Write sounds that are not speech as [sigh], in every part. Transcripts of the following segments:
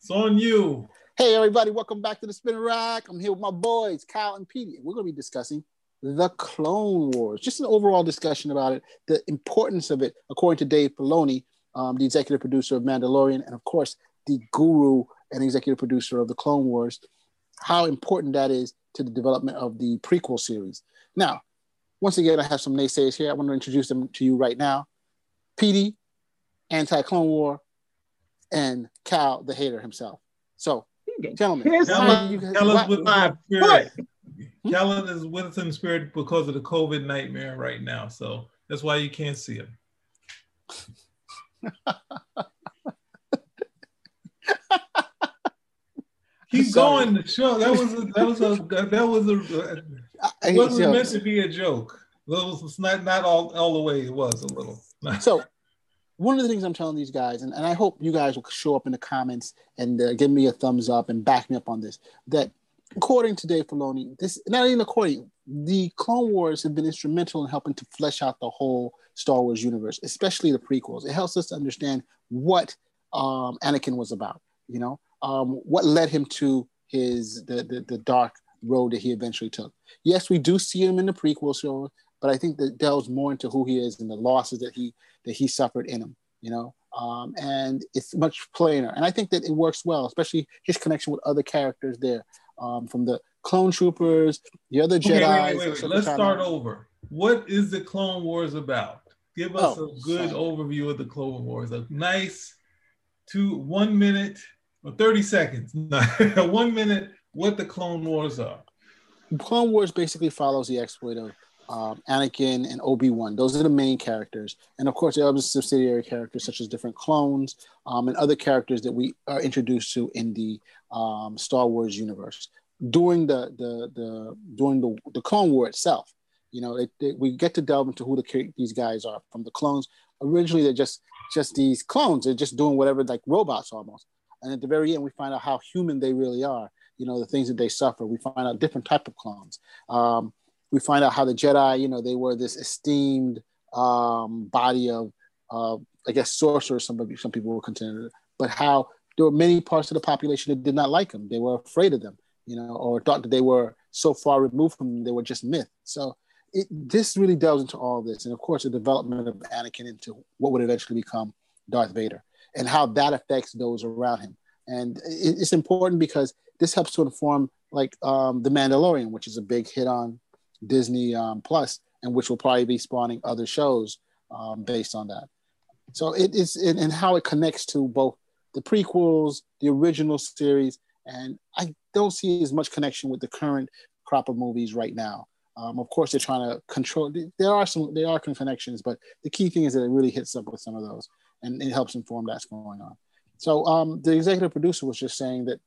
It's on you. Hey, everybody, welcome back to the Spinning Rack. I'm here with my boys, Kyle and Petey. We're going to be discussing the Clone Wars. Just an overall discussion about it, the importance of it, according to Dave Filoni, um, the executive producer of Mandalorian, and of course, the guru and executive producer of the Clone Wars, how important that is to the development of the prequel series. Now, once again, I have some naysayers here. I want to introduce them to you right now. Petey, anti Clone War, and Cal, the hater himself. So, gentlemen, Cal, you, Cal is with my spirit. Cal is with us in spirit because of the COVID nightmare right now. So that's why you can't see him. [laughs] Keep going. The show that was a, that was a that was a it wasn't meant to be a joke. It was not not all all the way. It was a little. so one of the things I'm telling these guys, and, and I hope you guys will show up in the comments and uh, give me a thumbs up and back me up on this, that according to Dave Filoni, this not even according, the Clone Wars have been instrumental in helping to flesh out the whole Star Wars universe, especially the prequels. It helps us to understand what um, Anakin was about, you know, um, what led him to his the, the, the dark road that he eventually took. Yes, we do see him in the prequel show, but I think that delves more into who he is and the losses that he that he suffered in him. You know, um, and it's much plainer. And I think that it works well, especially his connection with other characters there, um, from the clone troopers, the other okay, Jedi. Wait, wait, wait, Let's start over. What is the Clone Wars about? Give us oh, a good sorry. overview of the Clone Wars. A nice two one minute or 30 seconds. [laughs] one minute what the Clone Wars are. Clone Wars basically follows the exploit of um, Anakin and Obi Wan. Those are the main characters, and of course, there are subsidiary characters such as different clones um, and other characters that we are introduced to in the um, Star Wars universe during the the the during the the Clone War itself. You know, it, it, we get to delve into who the these guys are from the clones. Originally, they're just just these clones. They're just doing whatever, like robots almost. And at the very end, we find out how human they really are. You know, the things that they suffer. We find out different type of clones. Um, we find out how the Jedi, you know, they were this esteemed um, body of, uh, I guess, sorcerers. Some some people will consider but how there were many parts of the population that did not like them. They were afraid of them, you know, or thought that they were so far removed from them, they were just myth. So it, this really delves into all this, and of course, the development of Anakin into what would eventually become Darth Vader, and how that affects those around him. And it, it's important because this helps to inform, like um, the Mandalorian, which is a big hit on Disney um, Plus, and which will probably be spawning other shows um, based on that. So it is, and how it connects to both the prequels, the original series, and I don't see as much connection with the current crop of movies right now. Um, of course, they're trying to control. There are some, there are connections, but the key thing is that it really hits up with some of those, and it helps inform that's going on. So um, the executive producer was just saying that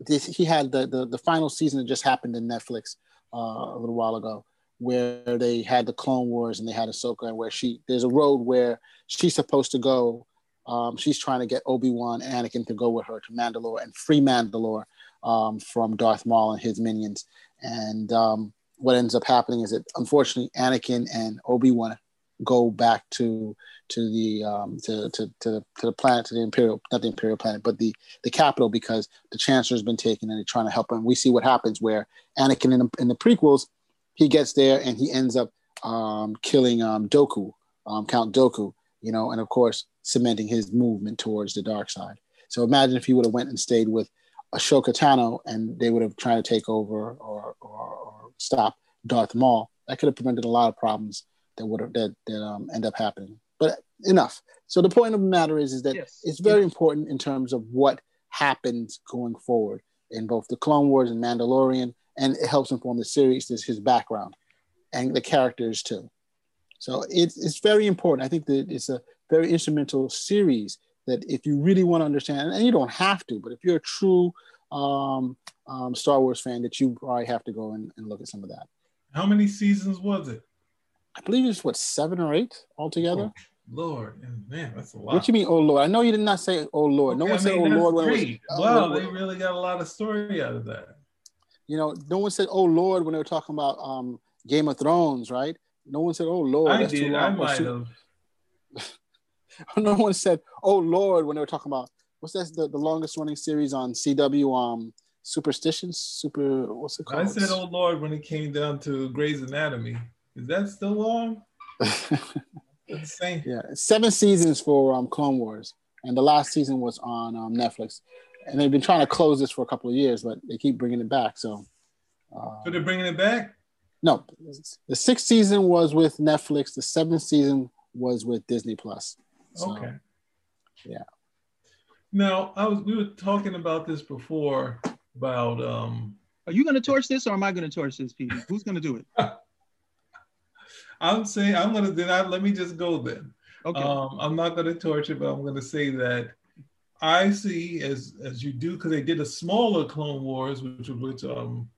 this, he had the, the the final season that just happened in Netflix uh, a little while ago, where they had the Clone Wars and they had Ahsoka, and where she there's a road where she's supposed to go. Um, she's trying to get Obi Wan Anakin to go with her to Mandalore and free Mandalore um, from Darth Maul and his minions. And um, what ends up happening is that unfortunately Anakin and Obi Wan go back to to the um, to, to, to, to the planet to the imperial not the imperial planet but the the capital because the chancellor has been taken and they're trying to help him. We see what happens where anakin in the, in the prequels he gets there and he ends up um, killing um, Dooku um, count Dooku you know and of course cementing his movement towards the dark side. So imagine if he would have went and stayed with Ahsoka Tano and they would have tried to take over or, or, or stop Darth Maul. That could have prevented a lot of problems that would have that, that um, end up happening but enough. So the point of the matter is, is that yes. it's very yes. important in terms of what happens going forward in both the Clone Wars and Mandalorian, and it helps inform the series, this his background, and the characters too. So it's it's very important. I think that it's a very instrumental series that if you really want to understand, and you don't have to, but if you're a true um, um, Star Wars fan, that you probably have to go and, and look at some of that. How many seasons was it? I believe it's what seven or eight altogether. Oh, Lord, man, that's a lot. What you mean, oh Lord? I know you did not say oh Lord. Okay, no one I mean, said oh Lord when was. Wow, they really got a lot of story out of that. You know, no one said oh Lord when they were talking about um, Game of Thrones, right? No one said oh Lord. I did. I might have. [laughs] no one said oh Lord when they were talking about what's that? The, the longest running series on CW. Um, Superstitions. Super. What's it called? I said, "Oh Lord," when it came down to Grey's Anatomy. Is that still on? [laughs] same. Yeah, seven seasons for um, Clone Wars, and the last season was on um, Netflix. And they've been trying to close this for a couple of years, but they keep bringing it back. So, uh, so they're bringing it back. No, the sixth season was with Netflix. The seventh season was with Disney Plus. So, okay. Yeah. Now, I was we were talking about this before about um Are you gonna torch this or am I gonna torch this, Pete? Who's gonna do it? [laughs] I'm saying I'm gonna then I, let me just go then. Okay. Um, I'm not gonna torture, but I'm gonna say that I see as as you do because they did a smaller Clone Wars, which which um,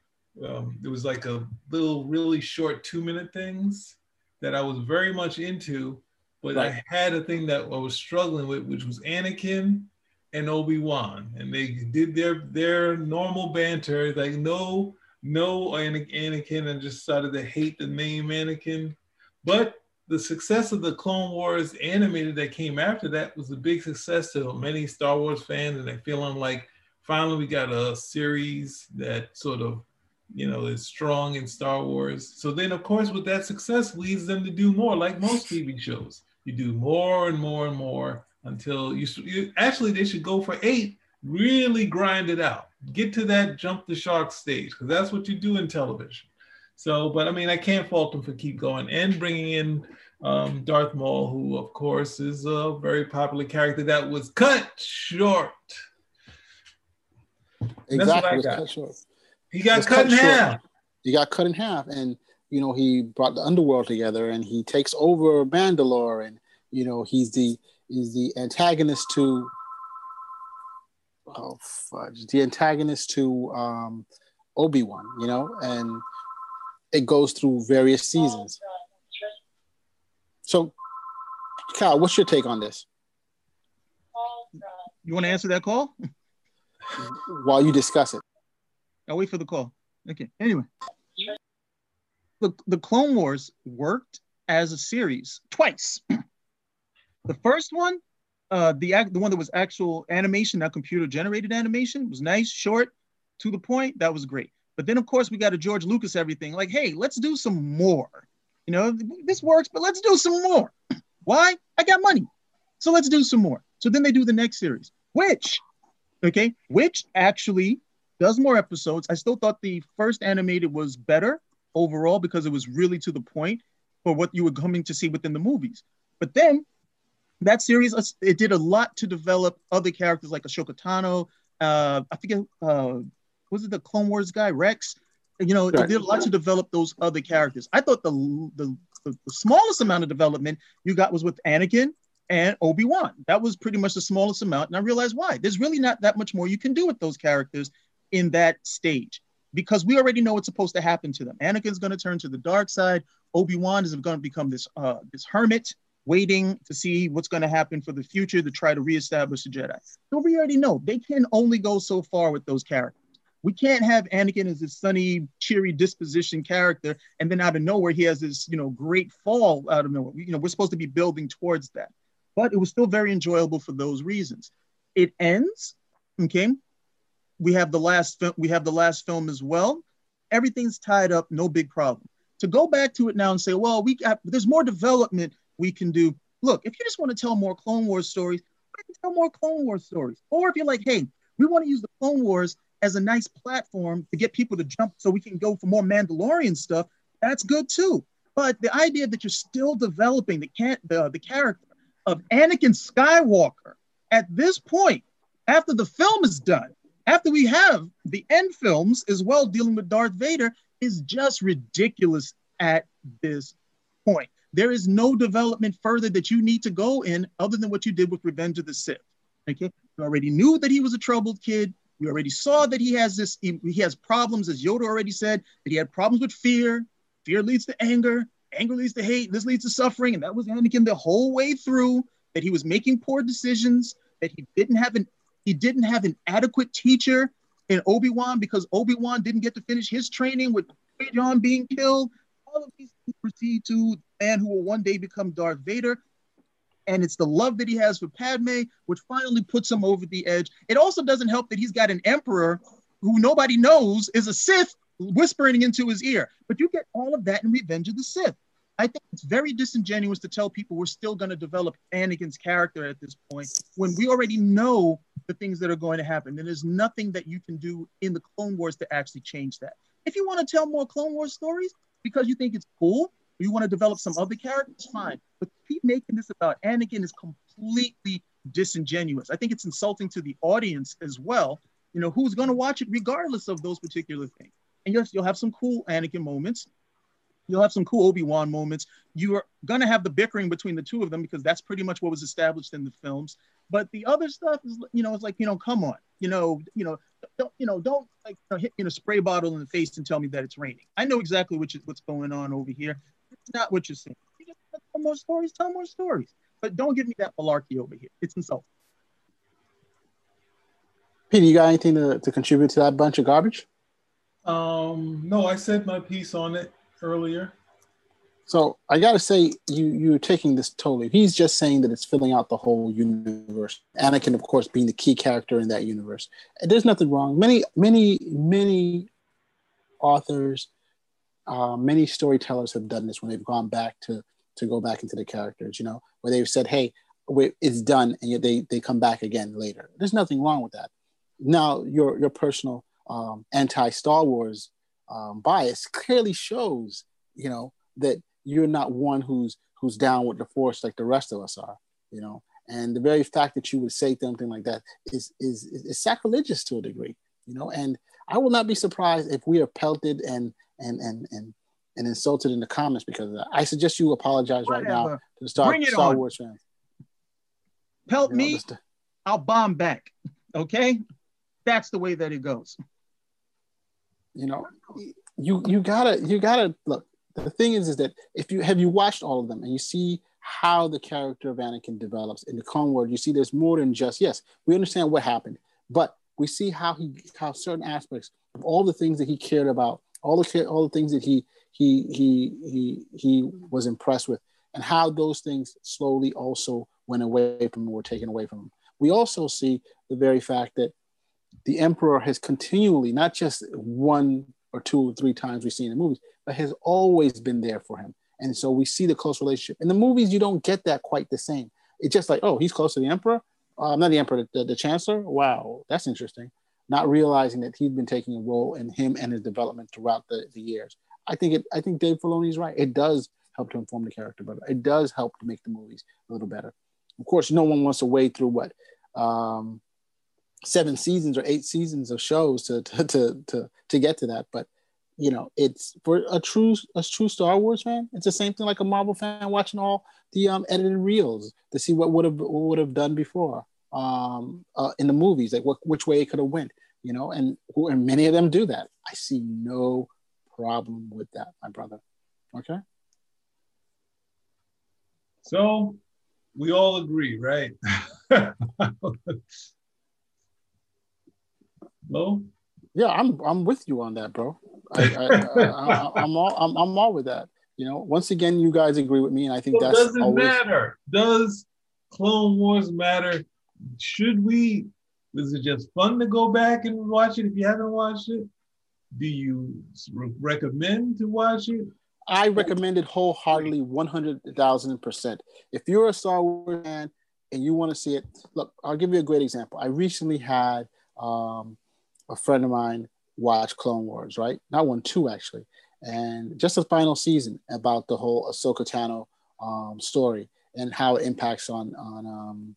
um it was like a little really short two minute things that I was very much into, but right. I had a thing that I was struggling with, which was Anakin and Obi Wan, and they did their their normal banter, like no no Anakin, and just started to hate the name Anakin. But the success of the Clone Wars animated that came after that was a big success to many Star Wars fans, and they're feeling like finally we got a series that sort of you know is strong in Star Wars. So then, of course, with that success leads them to do more, like most TV shows. You do more and more and more until you, you actually they should go for eight. Really grind it out. Get to that jump the shark stage because that's what you do in television. So, but I mean, I can't fault them for keep going and bringing in um, Darth Maul, who of course is a very popular character that was cut short. Exactly, cut short. He got cut, cut, in short. half. He got cut in half, and you know he brought the underworld together, and he takes over Mandalore, and you know he's the is the antagonist to oh fudge, the antagonist to um, Obi Wan, you know, and it goes through various seasons. So, Cal, what's your take on this? You want to answer that call? [laughs] While you discuss it. I'll wait for the call. Okay. Anyway, look, the Clone Wars worked as a series twice. [clears throat] The first one, uh, the act, the one that was actual animation, not computer generated animation, was nice, short, to the point. That was great. But then, of course, we got a George Lucas everything. Like, hey, let's do some more. You know, this works, but let's do some more. [clears throat] Why? I got money, so let's do some more. So then they do the next series, which, okay, which actually does more episodes. I still thought the first animated was better overall because it was really to the point for what you were coming to see within the movies. But then that series it did a lot to develop other characters like Ahsoka Tano. Uh, I forget uh, was it the Clone Wars guy Rex? You know, right. it did a lot to develop those other characters. I thought the, the the, the smallest amount of development you got was with Anakin and Obi Wan. That was pretty much the smallest amount, and I realized why. There's really not that much more you can do with those characters in that stage because we already know what's supposed to happen to them. Anakin's going to turn to the dark side. Obi Wan is going to become this uh, this hermit waiting to see what's going to happen for the future to try to reestablish the Jedi. So we already know they can only go so far with those characters. We can't have Anakin as this sunny, cheery disposition character, and then out of nowhere he has this, you know, great fall out of nowhere. You know, we're supposed to be building towards that, but it was still very enjoyable for those reasons. It ends, okay. We have the last film. We have the last film as well. Everything's tied up, no big problem. To go back to it now and say, well, we got there's more development we can do. Look, if you just want to tell more Clone Wars stories, we can tell more Clone Wars stories. Or if you're like, hey, we want to use the Clone Wars as a nice platform to get people to jump so we can go for more Mandalorian stuff, that's good too. But the idea that you're still developing the, can- the, the character of Anakin Skywalker at this point, after the film is done, after we have the end films as well dealing with Darth Vader, is just ridiculous at this point. There is no development further that you need to go in other than what you did with Revenge of the Sith. Okay, you already knew that he was a troubled kid. We already saw that he has this. He, has problems, as Yoda already said, that he had problems with fear. Fear leads to anger. Anger leads to hate. This leads to suffering, and that was Anakin the whole way through. That he was making poor decisions. That he didn't have an he didn't have an adequate teacher in Obi Wan because Obi Wan didn't get to finish his training with John being killed all of these things proceed to man who will one day become Darth Vader. And it's the love that he has for Padme, which finally puts him over the edge. It also doesn't help that he's got an emperor who nobody knows is a Sith whispering into his ear. But you get all of that in Revenge of the Sith. I think it's very disingenuous to tell people we're still going to develop Anakin's character at this point when we already know the things that are going to happen. And there's nothing that you can do in the Clone Wars to actually change that. If you want to tell more Clone Wars stories because you think it's cool, or you want to develop some other characters, fine. But keep making this about Anakin is completely disingenuous. I think it's insulting to the audience as well. You know, who's going to watch it regardless of those particular things. And yes, you'll have some cool Anakin moments. You'll have some cool Obi-Wan moments. You are going to have the bickering between the two of them because that's pretty much what was established in the films. But the other stuff is, you know, it's like, you know, come on, you know, you know, don't, you know, don't like you know, hit me in a spray bottle in the face and tell me that it's raining. I know exactly what you, what's going on over here. It's not what you're saying. You just tell more stories, tell more stories. But don't give me that malarkey over here. It's insulting. Peter, you got anything to, to contribute to that bunch of garbage? Um, no, I said my piece on it earlier. So I got to say, you you're taking this totally. He's just saying that it's filling out the whole universe. Anakin, of course, being the key character in that universe. And there's nothing wrong. Many many many authors, uh, many storytellers have done this when they've gone back to to go back into the characters. You know, where they've said, "Hey, it's done," and yet they they come back again later. There's nothing wrong with that. Now, your your personal um, anti Star Wars um, bias clearly shows, you know, that you're not one who's who's down with the force like the rest of us are, you know. And the very fact that you would say something like that is is is sacrilegious to a degree, you know. And I will not be surprised if we are pelted and and and and and insulted in the comments because of that. I suggest you apologize Whatever. right now to the Star, Star Wars fans. You know, me, I'll bomb back. Okay, that's the way that it goes. You know, you you gotta you gotta look the thing is, is that if you have you watched all of them and you see how the character of Anakin develops in the Clone Wars, you see there's more than just yes, we understand what happened, but we see how he how certain aspects of all the things that he cared about, all the all the things that he he he he he was impressed with, and how those things slowly also went away from him, were taken away from him. We also see the very fact that the Emperor has continually, not just one or two or three times we see in the movies, but has always been there for him. And so we see the close relationship. In the movies, you don't get that quite the same. It's just like, oh, he's close to the emperor. Uh, not the emperor, the, the, chancellor. Wow, that's interesting. Not realizing that he'd been taking a role in him and his development throughout the, the years. I think it. I think Dave Filoni's right. It does help to inform the character better. It does help to make the movies a little better. Of course, no one wants to wade through what um, seven seasons or eight seasons of shows to to to to, to get to that, but you know, it's for a true a true Star Wars fan. It's the same thing like a Marvel fan watching all the um, edited reels to see what would have would have done before um, uh, in the movies, like what which way it could have went. You know, and who, and many of them do that. I see no problem with that, my brother. Okay. So we all agree, right? [laughs] Hello? Yeah, I'm I'm with you on that, bro. I, I, am all I'm, I'm all with that. You know, once again, you guys agree with me, and I think so that's does it always... matter? Does Clone Wars matter? Should we? Is it just fun to go back and watch it if you haven't watched it? Do you recommend to watch it? I recommend it wholeheartedly, one hundred thousand percent. If you're a Star Wars fan and you want to see it, look, I'll give you a great example. I recently had um, a friend of mine watch Clone Wars, right? Not one, two actually, and just the final season about the whole Ahsoka Tano um, story and how it impacts on on um,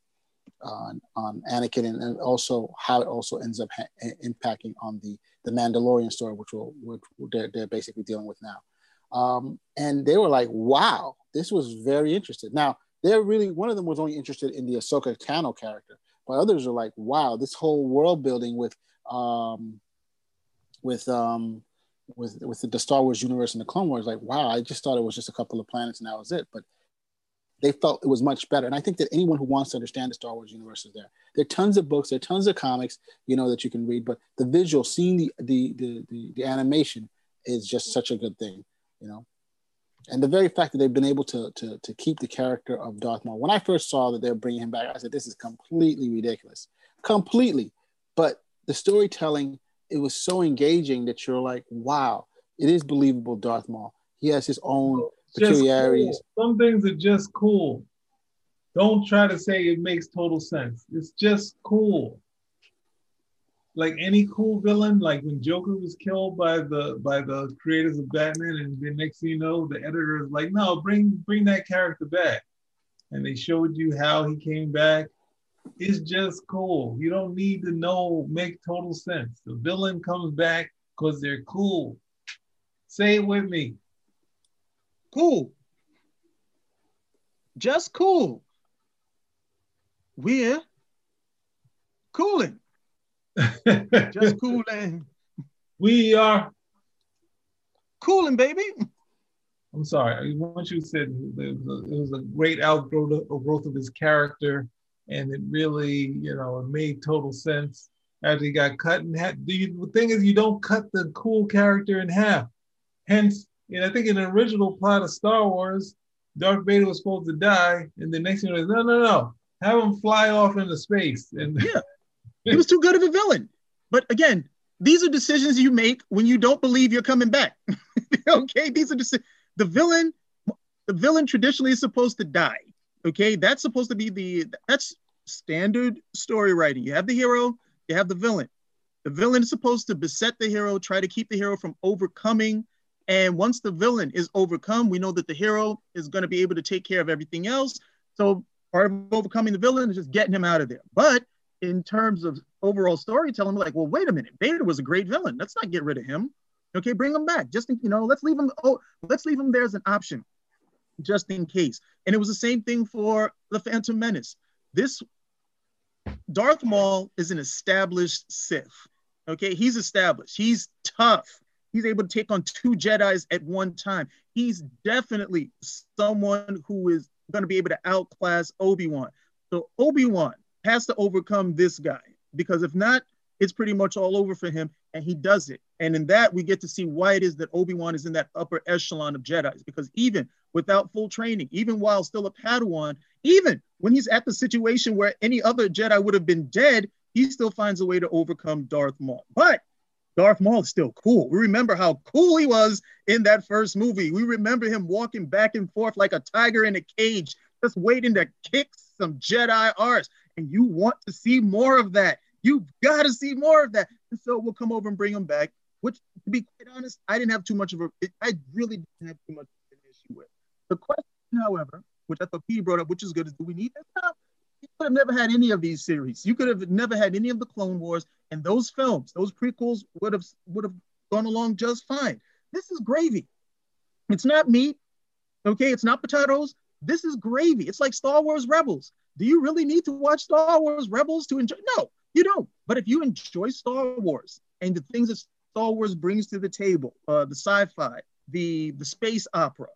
on, on Anakin and, and, also how it also ends up ha- impacting on the the Mandalorian story, which will which they're, they're basically dealing with now. Um, and they were like, "Wow, this was very interesting." Now they're really one of them was only interested in the Ahsoka Tano character, but others are like, "Wow, this whole world building with um, with um, with with the Star Wars universe and the Clone Wars. Like, wow, I just thought it was just a couple of planets and that was it. But they felt it was much better. And I think that anyone who wants to understand the Star Wars universe is there. There are tons of books, there are tons of comics, you know, that you can read. But the visual, seeing the the the, the, the animation is just such a good thing, you know. And the very fact that they've been able to, to, to keep the character of Darth Maul. When I first saw that they're bringing him back, I said, this is completely ridiculous. Completely. But the storytelling, it was so engaging that you're like, wow, it is believable, Darth Maul. He has his own peculiarities. Cool. Some things are just cool. Don't try to say it makes total sense. It's just cool like any cool villain, like when Joker was killed by the by the creators of Batman, and the next thing you know, the editor is like, no, bring bring that character back. And they showed you how he came back. It's just cool. You don't need to know, make total sense. The villain comes back because they're cool. Say it with me. Cool. Just cool. We're cooling. [laughs] Just cooling. We are cooling, baby. I'm sorry. Once you said it was a, it was a great outgrowth of, growth of his character, and it really, you know, it made total sense after he got cut in half. The thing is, you don't cut the cool character in half. Hence, and I think in the original plot of Star Wars, Darth Vader was supposed to die, and the next thing was no, no, no, have him fly off into space. And [laughs] yeah, he was too good of a villain. But again, these are decisions you make when you don't believe you're coming back. [laughs] okay, these are deci- the villain. The villain traditionally is supposed to die. Okay, that's supposed to be the that's standard story writing. You have the hero, you have the villain. The villain is supposed to beset the hero, try to keep the hero from overcoming. And once the villain is overcome, we know that the hero is going to be able to take care of everything else. So part of overcoming the villain is just getting him out of there. But in terms of overall storytelling, like, well, wait a minute, Vader was a great villain. Let's not get rid of him. Okay, bring him back. Just you know, let's leave him. Oh, let's leave him there as an option, just in case. And it was the same thing for the Phantom Menace. This Darth Maul is an established Sith. Okay, he's established. He's tough. He's able to take on two Jedi's at one time. He's definitely someone who is going to be able to outclass Obi Wan. So Obi Wan has to overcome this guy because if not, it's pretty much all over for him, and he does it. And in that, we get to see why it is that Obi Wan is in that upper echelon of Jedi's because even without full training, even while still a Padawan, even when he's at the situation where any other Jedi would have been dead, he still finds a way to overcome Darth Maul. But Darth Maul is still cool. We remember how cool he was in that first movie. We remember him walking back and forth like a tiger in a cage, just waiting to kick some Jedi arse and you want to see more of that. You've got to see more of that. And so we'll come over and bring him back, which, to be quite honest, I didn't have too much of a, I really didn't have too much of an issue with. The question, however, which I thought Pete brought up, which is good, is do we need this? Could have never had any of these series. You could have never had any of the Clone Wars, and those films, those prequels would have would have gone along just fine. This is gravy. It's not meat. Okay, it's not potatoes. This is gravy. It's like Star Wars Rebels. Do you really need to watch Star Wars Rebels to enjoy? No, you don't. But if you enjoy Star Wars and the things that Star Wars brings to the table, uh, the sci-fi, the the space opera,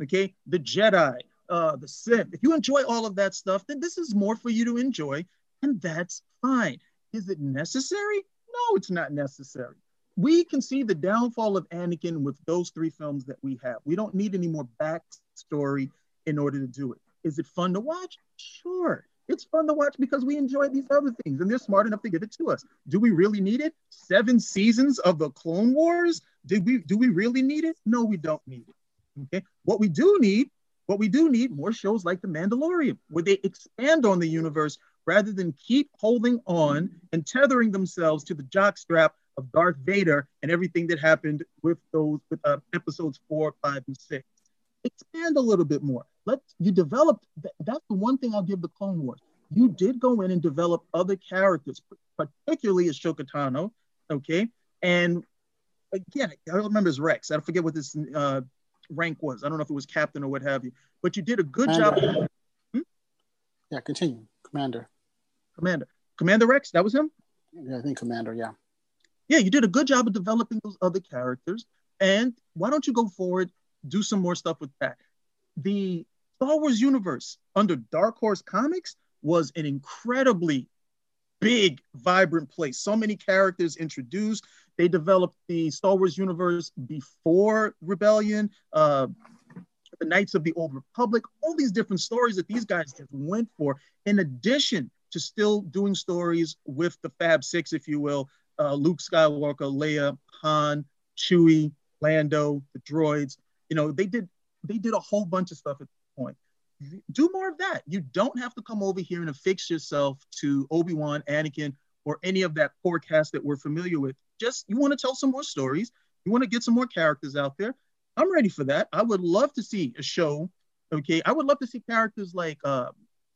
okay, the Jedi, uh, the Sith. If you enjoy all of that stuff, then this is more for you to enjoy, and that's fine. Is it necessary? No, it's not necessary. We can see the downfall of Anakin with those three films that we have. We don't need any more backstory in order to do it. Is it fun to watch? Sure. It's fun to watch because we enjoy these other things and they're smart enough to give it to us. Do we really need it? Seven seasons of the Clone Wars? Did we do we really need it? No, we don't need it. Okay. What we do need, what we do need more shows like The Mandalorian, where they expand on the universe rather than keep holding on and tethering themselves to the jockstrap of Darth Vader and everything that happened with those with uh, episodes four, five, and six. Expand a little bit more let you developed that's the one thing I'll give the Clone Wars. You did go in and develop other characters, particularly Ahsoka Tano, okay? And again, I remember his Rex. I forget what this uh, rank was. I don't know if it was captain or what have you. But you did a good Commander. job. Hmm? Yeah, continue. Commander. Commander. Commander Rex, that was him? Yeah, I think Commander, yeah. Yeah, you did a good job of developing those other characters. And why don't you go forward, do some more stuff with that? The Star Wars universe under Dark Horse Comics was an incredibly big, vibrant place. So many characters introduced. They developed the Star Wars universe before Rebellion. Uh, the Knights of the Old Republic, all these different stories that these guys just went for, in addition to still doing stories with the Fab Six, if you will, uh, Luke Skywalker, Leia, Han, Chewie, Lando, the droids. You know, they did they did a whole bunch of stuff at this point. Do more of that. You don't have to come over here and affix yourself to Obi Wan, Anakin, or any of that core cast that we're familiar with. Just you want to tell some more stories. You want to get some more characters out there. I'm ready for that. I would love to see a show. Okay, I would love to see characters like uh,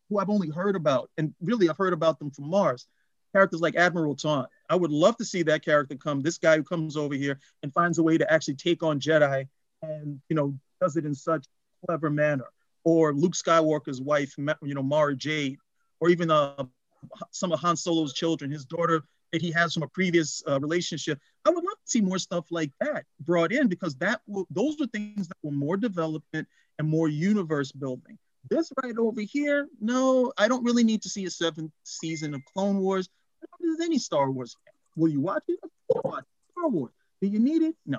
who I've only heard about, and really I've heard about them from Mars. Characters like Admiral Thrawn. I would love to see that character come. This guy who comes over here and finds a way to actually take on Jedi, and you know does it in such clever manner. Or Luke Skywalker's wife, you know Mara Jade, or even uh, some of Han Solo's children, his daughter that he has from a previous uh, relationship. I would love to see more stuff like that brought in because that will, those are things that were more development and more universe building. This right over here, no, I don't really need to see a seventh season of Clone Wars. Does any Star Wars? Will you watch it? Watch Star Wars. Do you need it? No.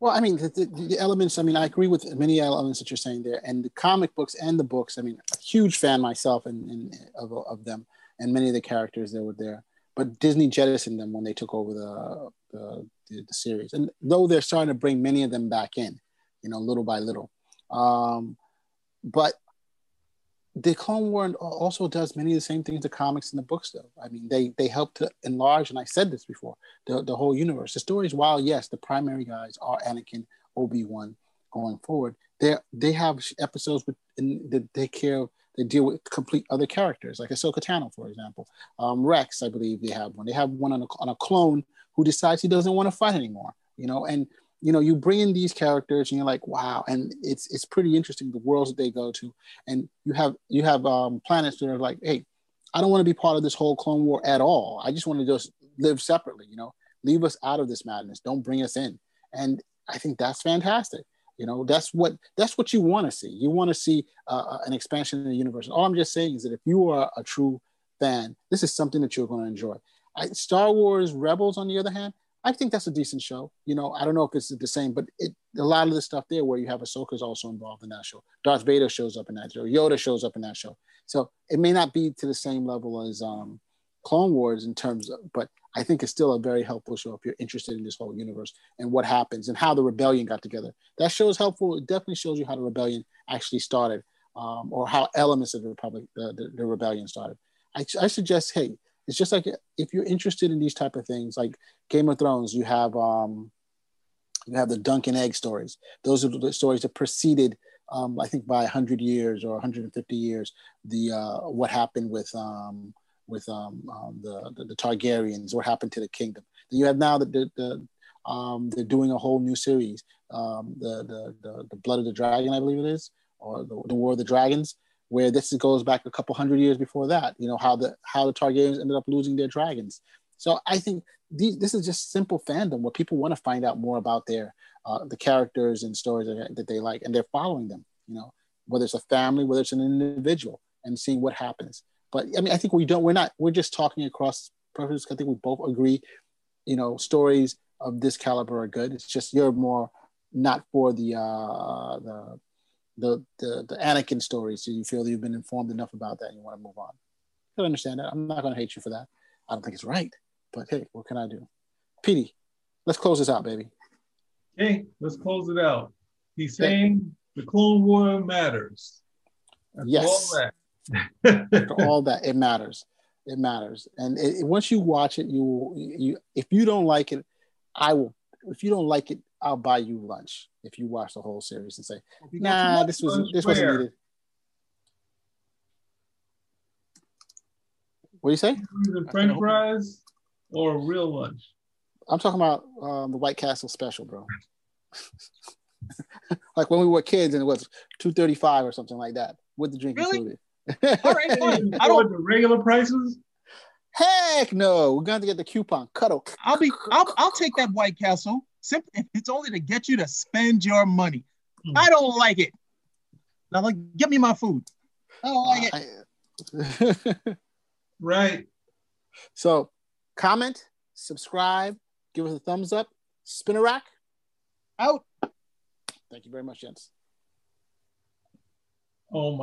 Well, I mean, the, the, the, elements, I mean, I agree with many elements that you're saying there. And the comic books and the books, I mean, a huge fan myself and, and of, of them and many of the characters that were there. But Disney jettisoned them when they took over the, the, the, the series. And though they're starting to bring many of them back in, you know, little by little. Um, but the Clone War also does many of the same things the comics and the books do. I mean, they they help to enlarge, and I said this before, the, the whole universe. The stories, while yes, the primary guys are Anakin, Obi Wan, going forward, they they have episodes with that they care they deal with complete other characters, like Ahsoka Tano, for example. Um, Rex, I believe they have one. They have one on a, on a clone who decides he doesn't want to fight anymore. You know, and you know you bring in these characters and you're like wow and it's it's pretty interesting the worlds that they go to. And you have you have um, planets that are like hey i don't want to be part of this whole clone war at all. I just want to just live separately you know? Leave us out of this madness. Don't bring us in. And i think that's fantastic you know? That's what that's what you want to see. You want to see uh, uh, an expansion in the universe. And all i'm just saying is that if you are a true fan this is something that you're going to enjoy. I, star wars rebels on the other hand I think that's a decent show. You know, I don't know if it's the same, but it a lot of the stuff there where you have Ahsoka is also involved in that show. Darth Vader shows up in that show. Yoda shows up in that show. So it may not be to the same level as um, Clone Wars in terms of, but I think it's still a very helpful show if you're interested in this whole universe and what happens and how the rebellion got together. That show is helpful. It definitely shows you how the rebellion actually started, um, or how elements of the republic, the, the, the rebellion started. I, I suggest, hey, it's just like if you're interested in these type of things, like Game of Thrones, you have um, you have the Dunk and Egg stories. Those are the stories that preceded, um, I think, by 100 years or 150 years, the uh, what happened with um, with um, um, the, the, the Targaryens, what happened to the kingdom. You have now that the, the um, they're doing a whole new series, um, the, the, the the Blood of the Dragon, I believe it is, or the, the War of the Dragons where this goes back a couple hundred years before that. You know how the how the Targaryens ended up losing their dragons. So I think these, this is just simple fandom where people want to find out more about their uh, the characters and stories that, that they like, and they're following them. You know, whether it's a family, whether it's an individual, and seeing what happens. But I mean, I think we don't. We're not. We're just talking across purposes. I think we both agree. You know, stories of this caliber are good. It's just you're more not for the uh, the the, the the Anakin story, so you feel that you've been informed enough about that and you want to move on. I understand that. I'm not going to hate you for that. I don't think it's right, but hey, what can I do? Petey, let's close this out, baby. Okay, let's close it out. He's saying the Clone War matters. That's yes. All that. all that, it matters. It matters. And it, once you watch it, you you if you don't like it, I will. If you don't like it, I'll buy you lunch if you watch the whole series and say, "Nah, this was this wasn't needed." What do you say? French fries or real lunch? I'm talking about um, the White Castle special, bro. [laughs] like when we were kids and it was two thirty five or something like that with the drink really? included. All right, fine. [laughs] I don't the regular prices. Heck no, we're going to get the coupon. Cuddle. I'll be. I'll, I'll take that White Castle. Simply, it's only to get you to spend your money. Mm. I don't like it. Now, like, give me my food. I don't like it. [laughs] right. So, comment, subscribe, give us a thumbs up. Spin a rack. Out. Thank you very much, Jens. Oh my.